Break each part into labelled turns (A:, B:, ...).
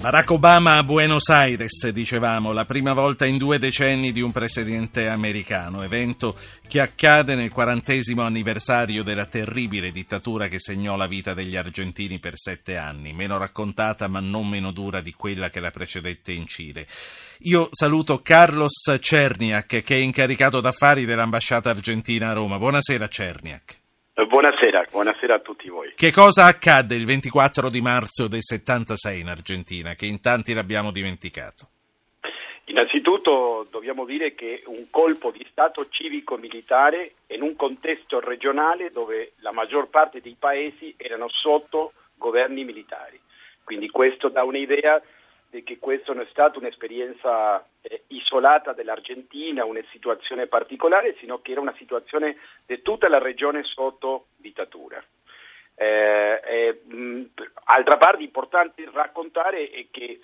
A: Barack Obama a Buenos Aires, dicevamo, la prima volta in due decenni di un presidente americano, evento che accade nel quarantesimo anniversario della terribile dittatura che segnò la vita degli argentini per sette anni, meno raccontata ma non meno dura di quella che la precedette in Cile. Io saluto Carlos Cerniak, che è incaricato d'affari dell'ambasciata argentina a Roma. Buonasera Cerniak.
B: Buonasera, buonasera, a tutti voi.
A: Che cosa accadde il 24 di marzo del 76 in Argentina, che in tanti l'abbiamo dimenticato?
B: Innanzitutto dobbiamo dire che un colpo di Stato civico-militare in un contesto regionale dove la maggior parte dei paesi erano sotto governi militari. Quindi questo dà un'idea che questa non è stata un'esperienza eh, isolata dell'Argentina, una situazione particolare, sino che era una situazione di tutta la regione sotto dittatura. Eh, eh, mh, altra parte importante raccontare è che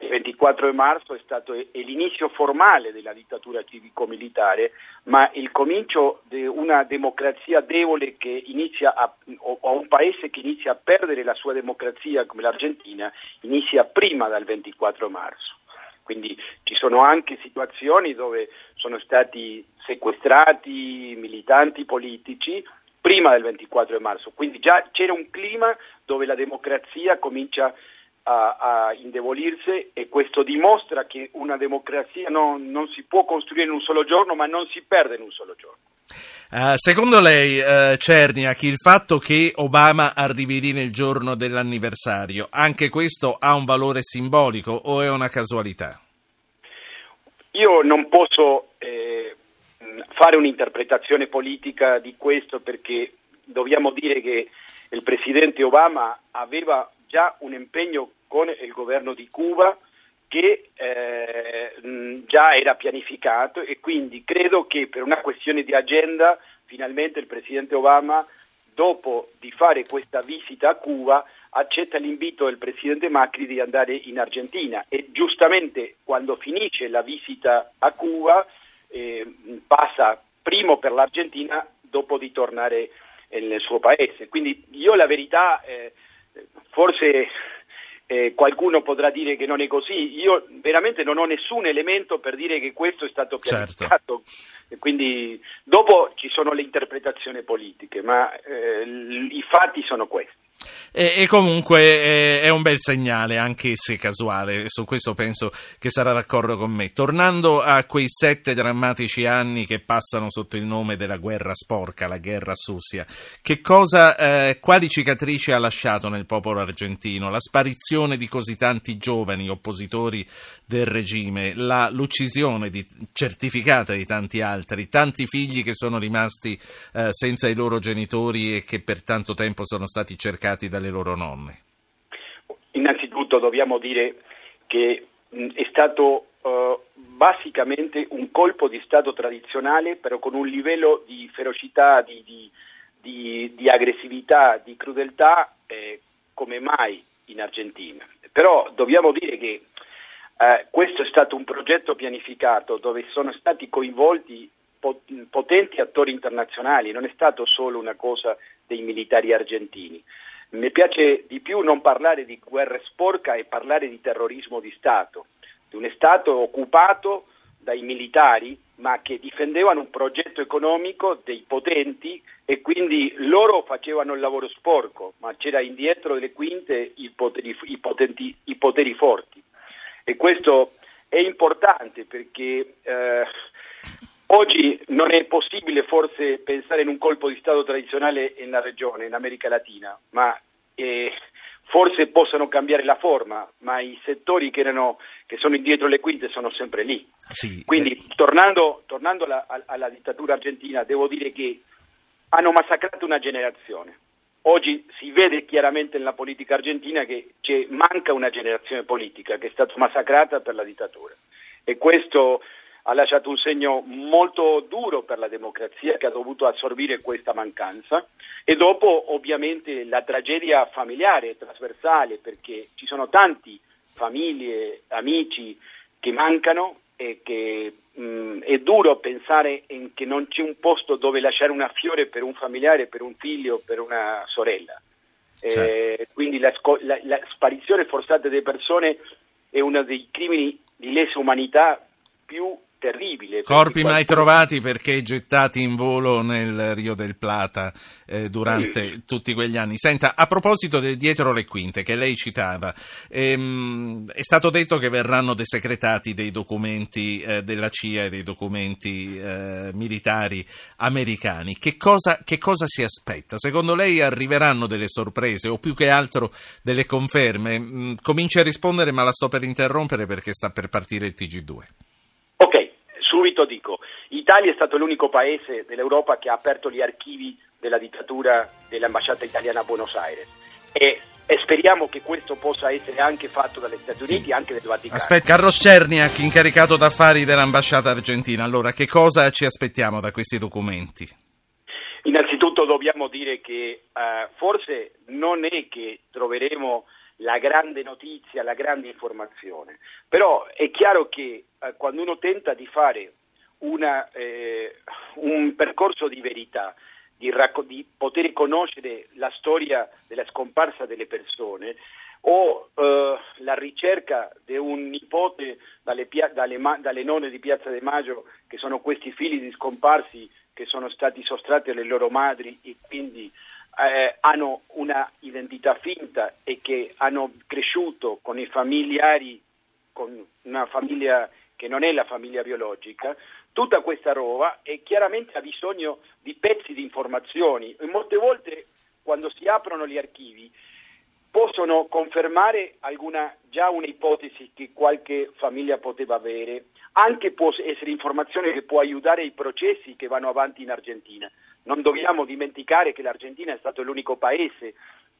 B: il 24 marzo è stato l'inizio formale della dittatura civico-militare, ma il comincio di una democrazia debole che inizia a, o un paese che inizia a perdere la sua democrazia come l'Argentina, inizia prima dal 24 marzo. Quindi ci sono anche situazioni dove sono stati sequestrati militanti politici prima del 24 marzo, quindi già c'era un clima dove la democrazia comincia a a, a, indebolirsi e questo dimostra che una democrazia non, non, si può costruire in un solo giorno ma non si perde in un solo giorno.
A: Uh, secondo lei, uh, Cerniak, il fatto che Obama arrivi lì nel giorno dell'anniversario, anche questo ha un valore simbolico o è una casualità?
B: Io non posso eh, fare un'interpretazione politica di questo perché dobbiamo dire che il presidente Obama aveva già un impegno con il governo di Cuba che eh, già era pianificato e quindi credo che per una questione di agenda finalmente il presidente Obama dopo di fare questa visita a Cuba accetta l'invito del presidente Macri di andare in Argentina e giustamente quando finisce la visita a Cuba eh, passa primo per l'Argentina dopo di tornare nel suo paese. Quindi io la verità eh, forse eh, qualcuno potrà dire che non è così, io veramente non ho nessun elemento per dire che questo è stato certo. pianificato, certo. quindi dopo ci sono le interpretazioni politiche, ma eh, i fatti sono questi.
A: E, e comunque è, è, un bel segnale, anche se casuale, su questo penso che sarà d'accordo con me. Tornando a quei sette drammatici anni che passano sotto il nome della guerra sporca, la guerra susia, che cosa, eh, quali cicatrici ha lasciato nel popolo argentino? La sparizione di così tanti giovani oppositori del regime, la, l'uccisione di, certificata di tanti altri, tanti figli che sono rimasti eh, senza i loro genitori e che per tanto tempo sono stati cercati cercati dalle loro nonne?
B: Innanzitutto dobbiamo dire che è stato uh, basicamente un colpo di Stato tradizionale, però con un livello di ferocità, di, di, di, di aggressività, di crudeltà eh, come mai in Argentina. Però dobbiamo dire che eh, questo è stato un progetto pianificato dove sono stati coinvolti potenti attori internazionali, non è stato solo una cosa dei militari argentini. Mi piace di più non parlare di guerra sporca e parlare di terrorismo di Stato, di un Stato occupato dai militari ma che difendevano un progetto economico dei potenti e quindi loro facevano il lavoro sporco, ma c'era indietro delle quinte i poteri, i potenti, i poteri forti. E questo è importante perché eh, oggi non è possibile forse pensare in un colpo di Stato tradizionale nella regione, in America Latina, ma eh, forse possono cambiare la forma, ma i settori che, erano, che sono indietro le quinte sono sempre lì. Sì, Quindi eh. tornando, tornando alla, alla dittatura argentina, devo dire che hanno massacrato una generazione. Oggi si vede chiaramente nella politica argentina che manca una generazione politica che è stata massacrata per la dittatura e questo ha lasciato un segno molto duro per la democrazia che ha dovuto assorbire questa mancanza e dopo ovviamente la tragedia familiare trasversale perché ci sono tanti famiglie, amici che mancano e che mh, è duro pensare che non c'è un posto dove lasciare una fiore per un familiare, per un figlio, per una sorella. Certo. Eh, quindi la, la, la, sparizione forzata delle persone è uno dei crimini di lesa umanità più terribile.
A: Corpi mai trovati perché gettati in volo nel Rio del Plata eh, durante sì. tutti quegli anni. Senta, a proposito del dietro le quinte che lei citava, ehm, è stato detto che verranno desecretati dei documenti eh, della CIA e dei documenti eh, militari americani. Che cosa, che cosa si aspetta? Secondo lei arriveranno delle sorprese o più che altro delle conferme? Mm, cominci a rispondere ma la sto per interrompere perché sta per partire il TG2
B: subito dico, Italia è stato l'unico paese dell'Europa che ha aperto gli archivi della dittatura dell'ambasciata italiana a Buenos Aires e, e speriamo che questo possa essere anche fatto dagli Stati Uniti sì. anche del Vaticano.
A: Aspetta, Carlos Cerniak, incaricato d'affari dell'ambasciata argentina, allora che cosa ci aspettiamo da questi documenti?
B: Innanzitutto dobbiamo dire che uh, forse non è che troveremo la grande notizia, la grande informazione. Però è chiaro che eh, quando uno tenta di fare una, eh, un percorso di verità, di, racco- di, poter conoscere la storia della scomparsa delle persone o eh, la ricerca di un nipote dalle, pia- dalle, ma- dalle nonne di Piazza De Maggio, che sono questi figli di scomparsi che sono stati sottratti alle loro madri e quindi eh, hanno una identità finta e che hanno cresciuto con i familiari, con una famiglia che non è la famiglia biologica, tutta questa roba e chiaramente ha bisogno di pezzi di informazioni. E molte volte quando si aprono gli archivi possono confermare alguna, già un'ipotesi che qualche famiglia poteva avere, anche può essere informazione che può aiutare i processi che vanno avanti in Argentina. Non dobbiamo dimenticare che l'Argentina è stato l'unico paese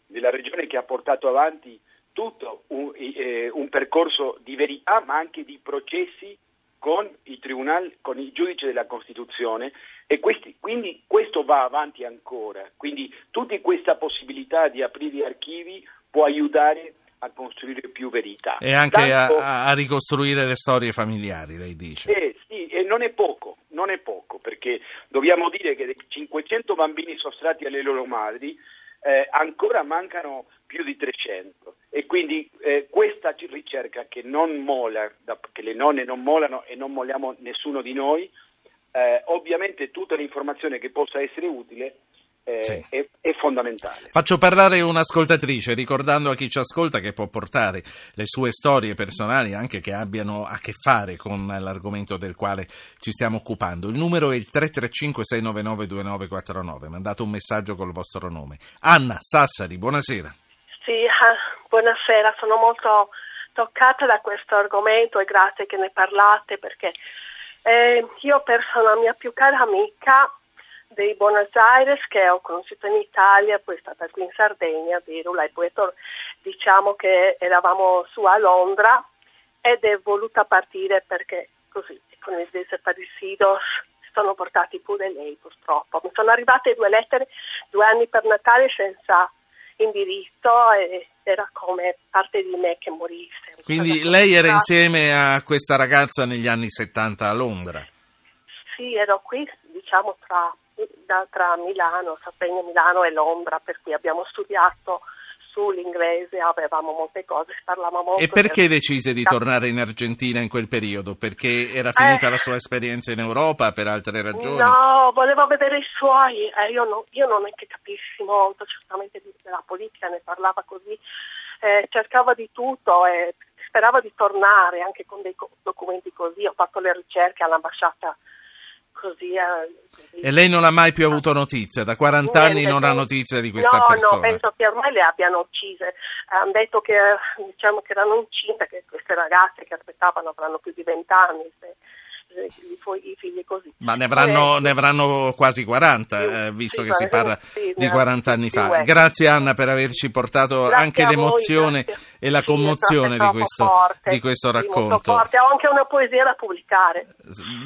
B: della regione che ha portato avanti tutto un, eh, un percorso di verità ma anche di processi con i tribunali, con i giudici della Costituzione e questi, quindi questo va avanti ancora. Quindi tutta questa possibilità di aprire archivi può aiutare a costruire più verità.
A: E anche Tanto, a, a, ricostruire le storie familiari, lei dice.
B: Eh, sì, e non è poco, non è poco, perché dobbiamo dire che dei 500 bambini sottratti alle loro madri, eh, ancora mancano più di 300 e quindi eh, questa ricerca che non mola, che le nonne non molano e non molliamo nessuno di noi, eh, ovviamente tutta l'informazione che possa essere utile eh, sì. è, è, fondamentale.
A: Faccio parlare un'ascoltatrice, ricordando a chi ci ascolta che può portare le sue storie personali anche che abbiano a che fare con l'argomento del quale ci stiamo occupando. Il numero è il 335-699-2949. Mandate un messaggio col vostro nome. Anna Sassari, buonasera.
C: Sì, ah, buonasera, sono molto toccata da questo argomento e grazie che ne parlate perché eh, io ho perso la mia più cara amica di Buenos Aires che ho conosciuto in Italia, poi è stata qui in Sardegna, Virula e poi diciamo che eravamo su a Londra ed è voluta partire perché così con il desaparecidos sono portati pure lei purtroppo. Mi sono arrivate due lettere due anni per Natale senza indirizzo e era come parte di me che morisse.
A: Quindi lei era insieme a questa ragazza negli anni 70 a Londra?
C: Sì, ero qui diciamo tra da, tra Milano, Sardegna, Milano e Londra, per cui abbiamo studiato sull'inglese, avevamo molte cose, parlavamo molto.
A: E perché decise di tornare in Argentina in quel periodo? Perché era finita eh, la sua esperienza in Europa per altre ragioni?
C: No, volevo vedere i suoi, eh, io, no, io, non è che capissi molto, certamente della politica, ne parlava così, eh, cercava di tutto e sperava di tornare anche con dei documenti così, ho fatto le ricerche all'ambasciata così, così.
A: E lei non ha mai più avuto notizia? Da 40 Niente, anni non ha notizia di questa
C: no,
A: persona?
C: No, penso che ormai le abbiano uccise. Hanno detto che, diciamo, che erano incinte, che queste ragazze che aspettavano avranno più di 20 anni. Se, i figli così.
A: Ma ne avranno, eh, ne avranno quasi 40, eh, visto sì, che si parla sì, di 40 anni fa. Grazie Anna per averci portato grazie anche l'emozione voi, e la commozione di questo, forte, di questo racconto.
C: Ho anche una poesia da pubblicare.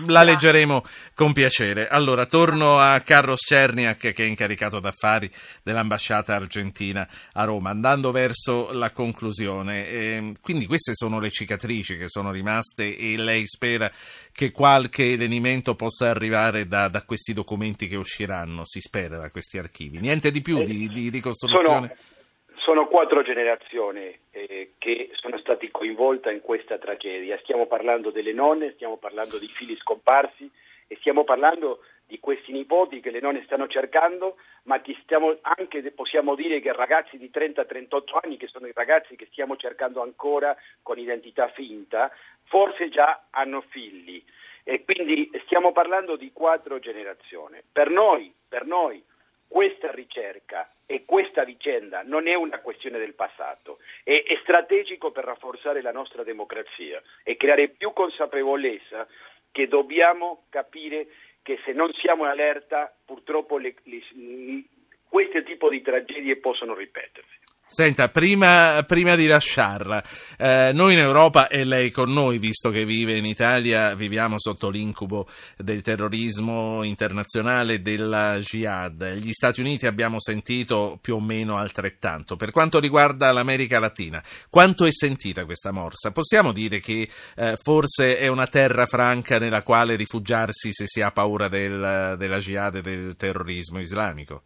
A: La leggeremo con piacere. Allora, torno a Carlos Cerniak, che è incaricato d'affari dell'ambasciata argentina a Roma, andando verso la conclusione. Eh, quindi queste sono le cicatrici che sono rimaste e lei spera che qualche lenimento possa arrivare da, da, questi documenti che usciranno, si spera, da questi archivi. Niente di più di, di ricostruzione?
B: Sono, sono quattro generazioni eh, che sono state coinvolte in questa tragedia. Stiamo parlando delle nonne, stiamo parlando di figli scomparsi e stiamo parlando di questi nipoti che le nonne stanno cercando, ma che stiamo anche possiamo dire che ragazzi di 30-38 anni, che sono i ragazzi che stiamo cercando ancora con identità finta, forse già hanno figli. E quindi stiamo parlando di quattro generazioni. Per noi, per noi questa ricerca e questa vicenda non è una questione del passato, è, è, strategico per rafforzare la nostra democrazia e creare più consapevolezza che dobbiamo capire che se non siamo in allerta purtroppo le, le, questo tipo di tragedie possono ripetersi.
A: Senta, prima, prima di lasciarla, eh, noi in Europa e lei con noi, visto che vive in Italia, viviamo sotto l'incubo del terrorismo internazionale della jihad. Gli Stati Uniti abbiamo sentito più o meno altrettanto. Per quanto riguarda l'America Latina, quanto è sentita questa morsa? Possiamo dire che eh, forse è una terra franca nella quale rifugiarsi se si ha paura del, della jihad e del terrorismo islamico?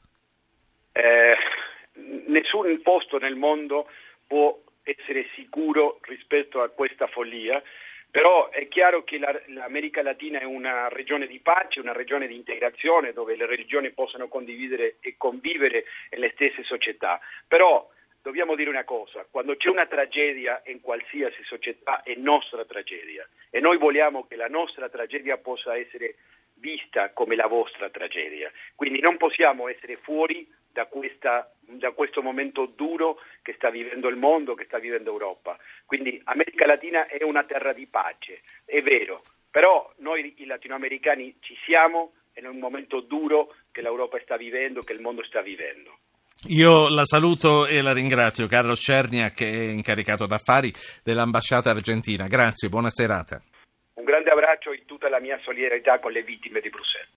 B: Nessun posto nel mondo può essere sicuro rispetto a questa follia, però è chiaro che la, l'America Latina è una regione di pace, una regione di integrazione dove le religioni possono condividere e convivere nelle stesse società, però dobbiamo dire una cosa, quando c'è una tragedia in qualsiasi società è nostra tragedia. E noi vogliamo che la nostra tragedia possa essere vista come la vostra tragedia, quindi non possiamo essere fuori da, questa, da, questo momento duro che sta vivendo il mondo, che sta vivendo Europa. Quindi America Latina è una terra di pace, è vero, però noi i latinoamericani ci siamo in un momento duro che l'Europa sta vivendo, che il mondo sta vivendo.
A: Io la saluto e la ringrazio, Carlo Cernia, che è incaricato d'affari dell'ambasciata argentina. Grazie, buona serata.
B: Un grande abbraccio e tutta la mia solidarietà con le vittime di Bruxelles.